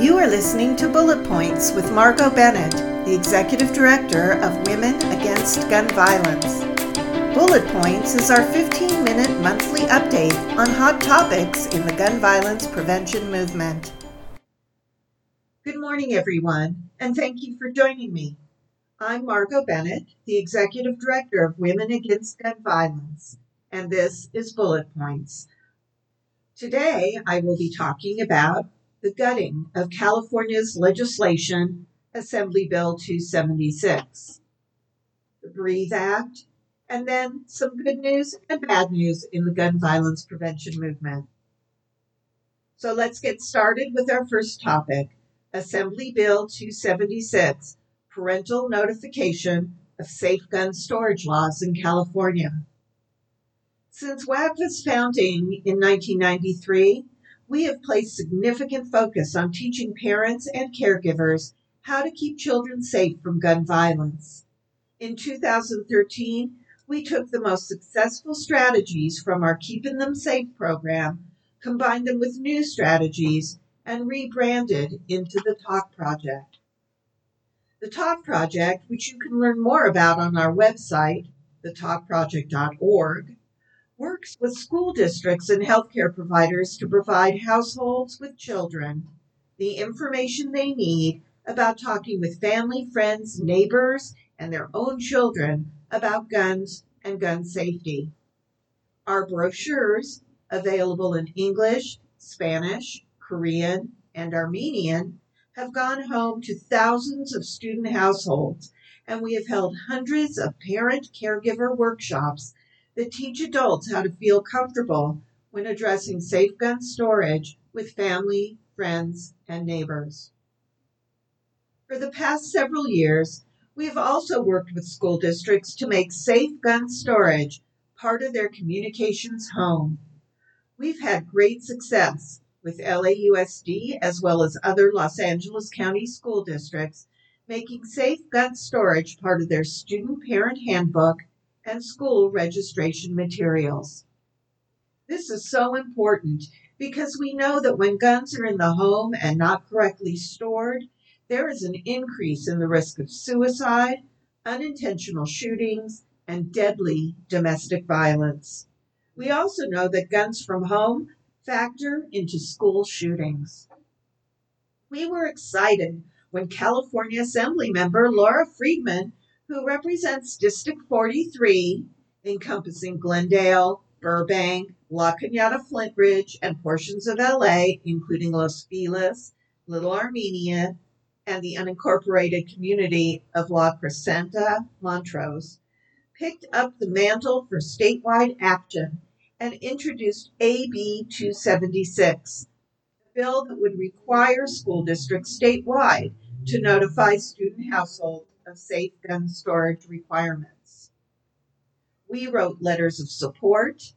You are listening to Bullet Points with Margot Bennett, the Executive Director of Women Against Gun Violence. Bullet Points is our 15 minute monthly update on hot topics in the gun violence prevention movement. Good morning, everyone, and thank you for joining me. I'm Margot Bennett, the Executive Director of Women Against Gun Violence, and this is Bullet Points. Today, I will be talking about the gutting of California's legislation, Assembly Bill 276, the Breathe Act, and then some good news and bad news in the gun violence prevention movement. So let's get started with our first topic Assembly Bill 276 Parental Notification of Safe Gun Storage Laws in California. Since WAGVA's founding in 1993, we have placed significant focus on teaching parents and caregivers how to keep children safe from gun violence. In 2013, we took the most successful strategies from our Keeping Them Safe program, combined them with new strategies, and rebranded into the Talk Project. The Talk Project, which you can learn more about on our website, thetalkproject.org, works with school districts and healthcare providers to provide households with children the information they need about talking with family, friends, neighbors, and their own children about guns and gun safety. Our brochures, available in English, Spanish, Korean, and Armenian, have gone home to thousands of student households, and we have held hundreds of parent caregiver workshops that teach adults how to feel comfortable when addressing safe gun storage with family, friends, and neighbors. For the past several years, we have also worked with school districts to make safe gun storage part of their communications home. We've had great success with LAUSD as well as other Los Angeles County school districts making safe gun storage part of their student parent handbook and school registration materials. This is so important because we know that when guns are in the home and not correctly stored, there is an increase in the risk of suicide, unintentional shootings, and deadly domestic violence. We also know that guns from home factor into school shootings. We were excited when California Assembly member Laura Friedman, who represents District 43, encompassing Glendale, Burbank, La Cañada Flintridge, and portions of LA, including Los Feliz, Little Armenia, and the unincorporated community of La Crescenta, Montrose, picked up the mantle for statewide action and introduced AB 276, a bill that would require school districts statewide to notify student households of safe gun storage requirements. We wrote letters of support.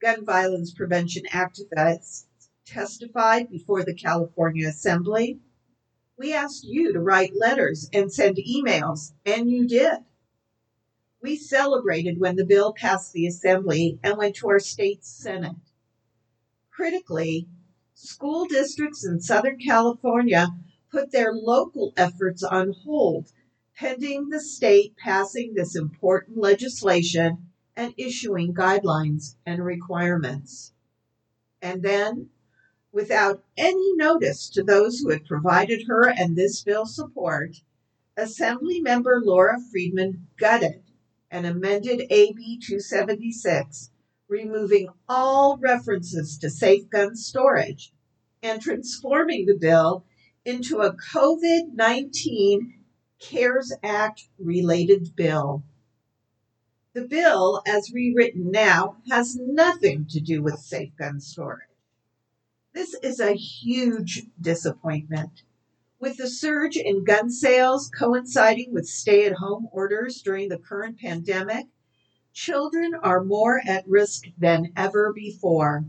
Gun violence prevention activists testified before the California Assembly we asked you to write letters and send emails, and you did. We celebrated when the bill passed the Assembly and went to our state Senate. Critically, school districts in Southern California put their local efforts on hold pending the state passing this important legislation and issuing guidelines and requirements. And then without any notice to those who had provided her and this bill support, Assembly member Laura Friedman gutted and amended AB 276, removing all references to safe gun storage and transforming the bill into a COVID 19 CARES Act related bill. The bill, as rewritten now, has nothing to do with safe gun storage. This is a huge disappointment. With the surge in gun sales coinciding with stay at home orders during the current pandemic, children are more at risk than ever before.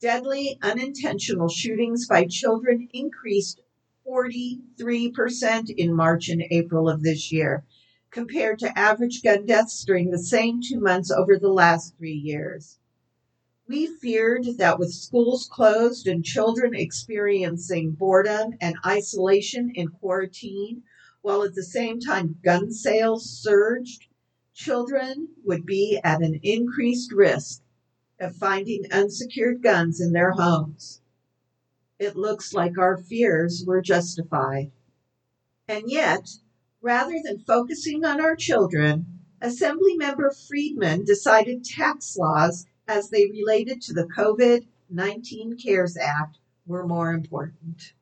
Deadly unintentional shootings by children increased 43% in March and April of this year, compared to average gun deaths during the same two months over the last three years. We feared that with schools closed and children experiencing boredom and isolation in quarantine, while at the same time gun sales surged, children would be at an increased risk of finding unsecured guns in their homes. It looks like our fears were justified. And yet, rather than focusing on our children, Assemblymember Friedman decided tax laws as they related to the COVID 19 CARES Act were more important.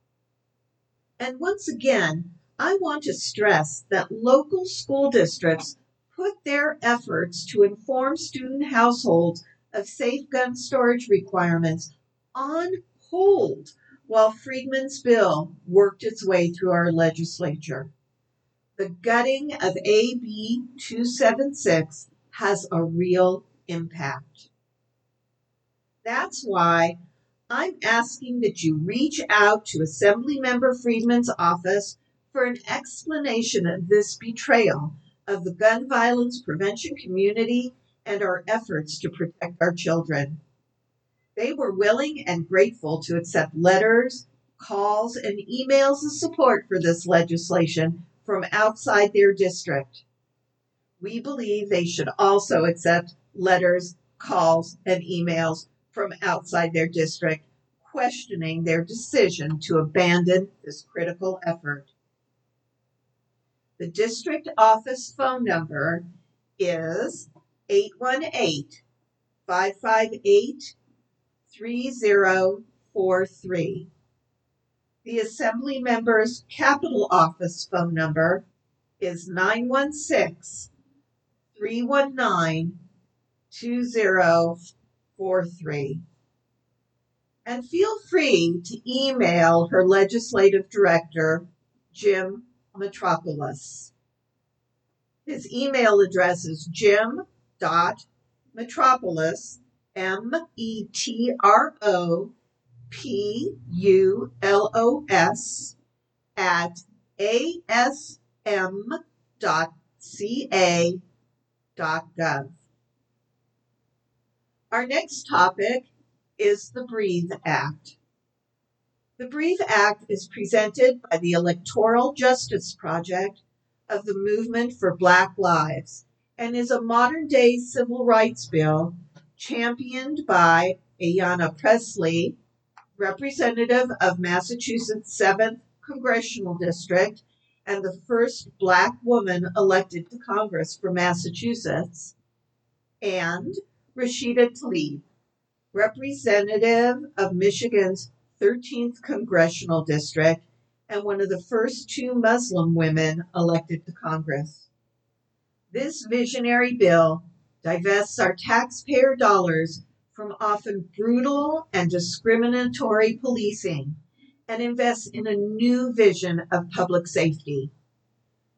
And once again, I want to stress that local school districts put their efforts to inform student households of safe gun storage requirements on hold while Friedman's bill worked its way through our legislature. The gutting of AB 276 has a real impact. That's why I'm asking that you reach out to Assemblymember Friedman's office for an explanation of this betrayal of the gun violence prevention community and our efforts to protect our children. They were willing and grateful to accept letters, calls, and emails of support for this legislation from outside their district. We believe they should also accept letters, calls, and emails from outside their district questioning their decision to abandon this critical effort. The district office phone number is 818 558 3043. The Assembly member's Capitol Office phone number is 916 319 2043. And feel free to email her legislative director, Jim Metropulos. His email address is jim.metropulos, M E T R O P U L O S at asm.ca.gov. Our next topic is the Breathe Act. The Breathe Act is presented by the Electoral Justice Project of the Movement for Black Lives and is a modern day civil rights bill championed by Ayanna Pressley, representative of Massachusetts' 7th Congressional District and the first Black woman elected to Congress for Massachusetts, and Rashida Tlaib, representative of Michigan's 13th Congressional District and one of the first two Muslim women elected to Congress. This visionary bill divests our taxpayer dollars from often brutal and discriminatory policing and invests in a new vision of public safety.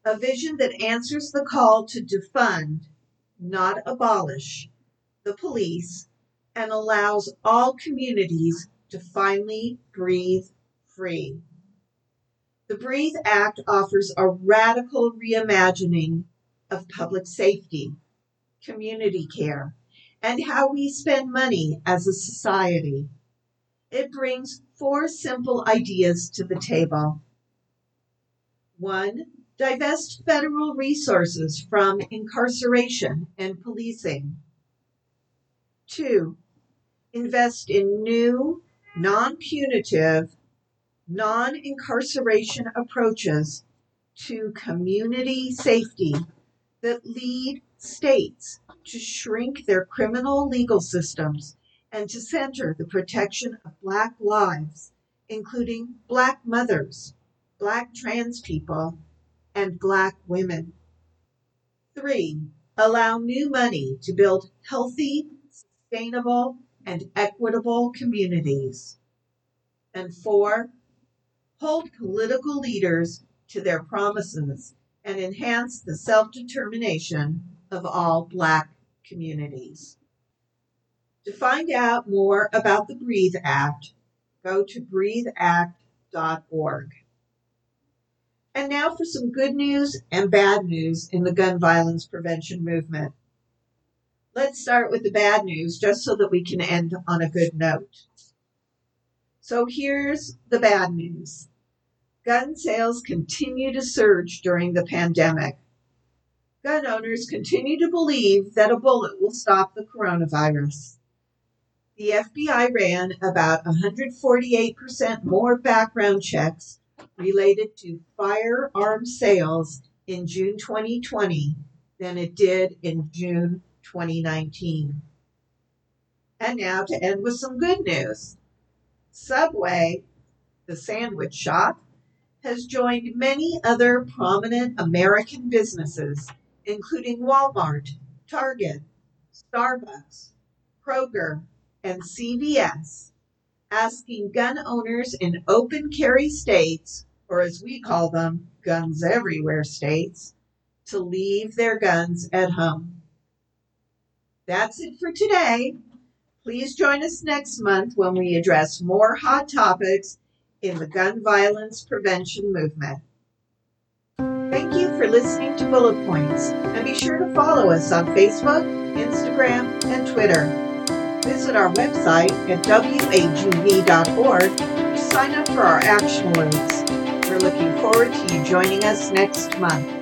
A vision that answers the call to defund, not abolish, the police and allows all communities to finally breathe free. The Breathe Act offers a radical reimagining of public safety community care, and how we spend money as a society. It brings four simple ideas to the table. One, divest federal resources from incarceration and policing. Two, invest in new, non punitive, non incarceration approaches to community safety that lead states to shrink their criminal legal systems and to center the protection of Black lives, including Black mothers, Black trans people, and Black women. Three, allow new money to build healthy, sustainable, and equitable communities. And four, hold political leaders to their promises and enhance the self determination of all Black communities. To find out more about the Breathe Act, go to breatheact.org. And now for some good news and bad news in the gun violence prevention movement. Let's start with the bad news just so that we can end on a good note. So here's the bad news gun sales continue to surge during the pandemic. Gun owners continue to believe that a bullet will stop the coronavirus. The FBI ran about 148% more background checks related to firearm sales in June 2020 than it did in June 2019. And now to end with some good news. Subway, the sandwich shop, has joined many other prominent American businesses, including Walmart, Target, Starbucks, Kroger, and CVS, asking gun owners in open carry states, or as we call them, guns everywhere states, to leave their guns at home. That's it for today. Please join us next month when we address more hot topics in the gun violence prevention movement. Thank you for listening to Bullet Points, and be sure to follow us on Facebook, Instagram, and Twitter. Visit our website at wagv.org to sign up for our action alerts. We're looking forward to you joining us next month.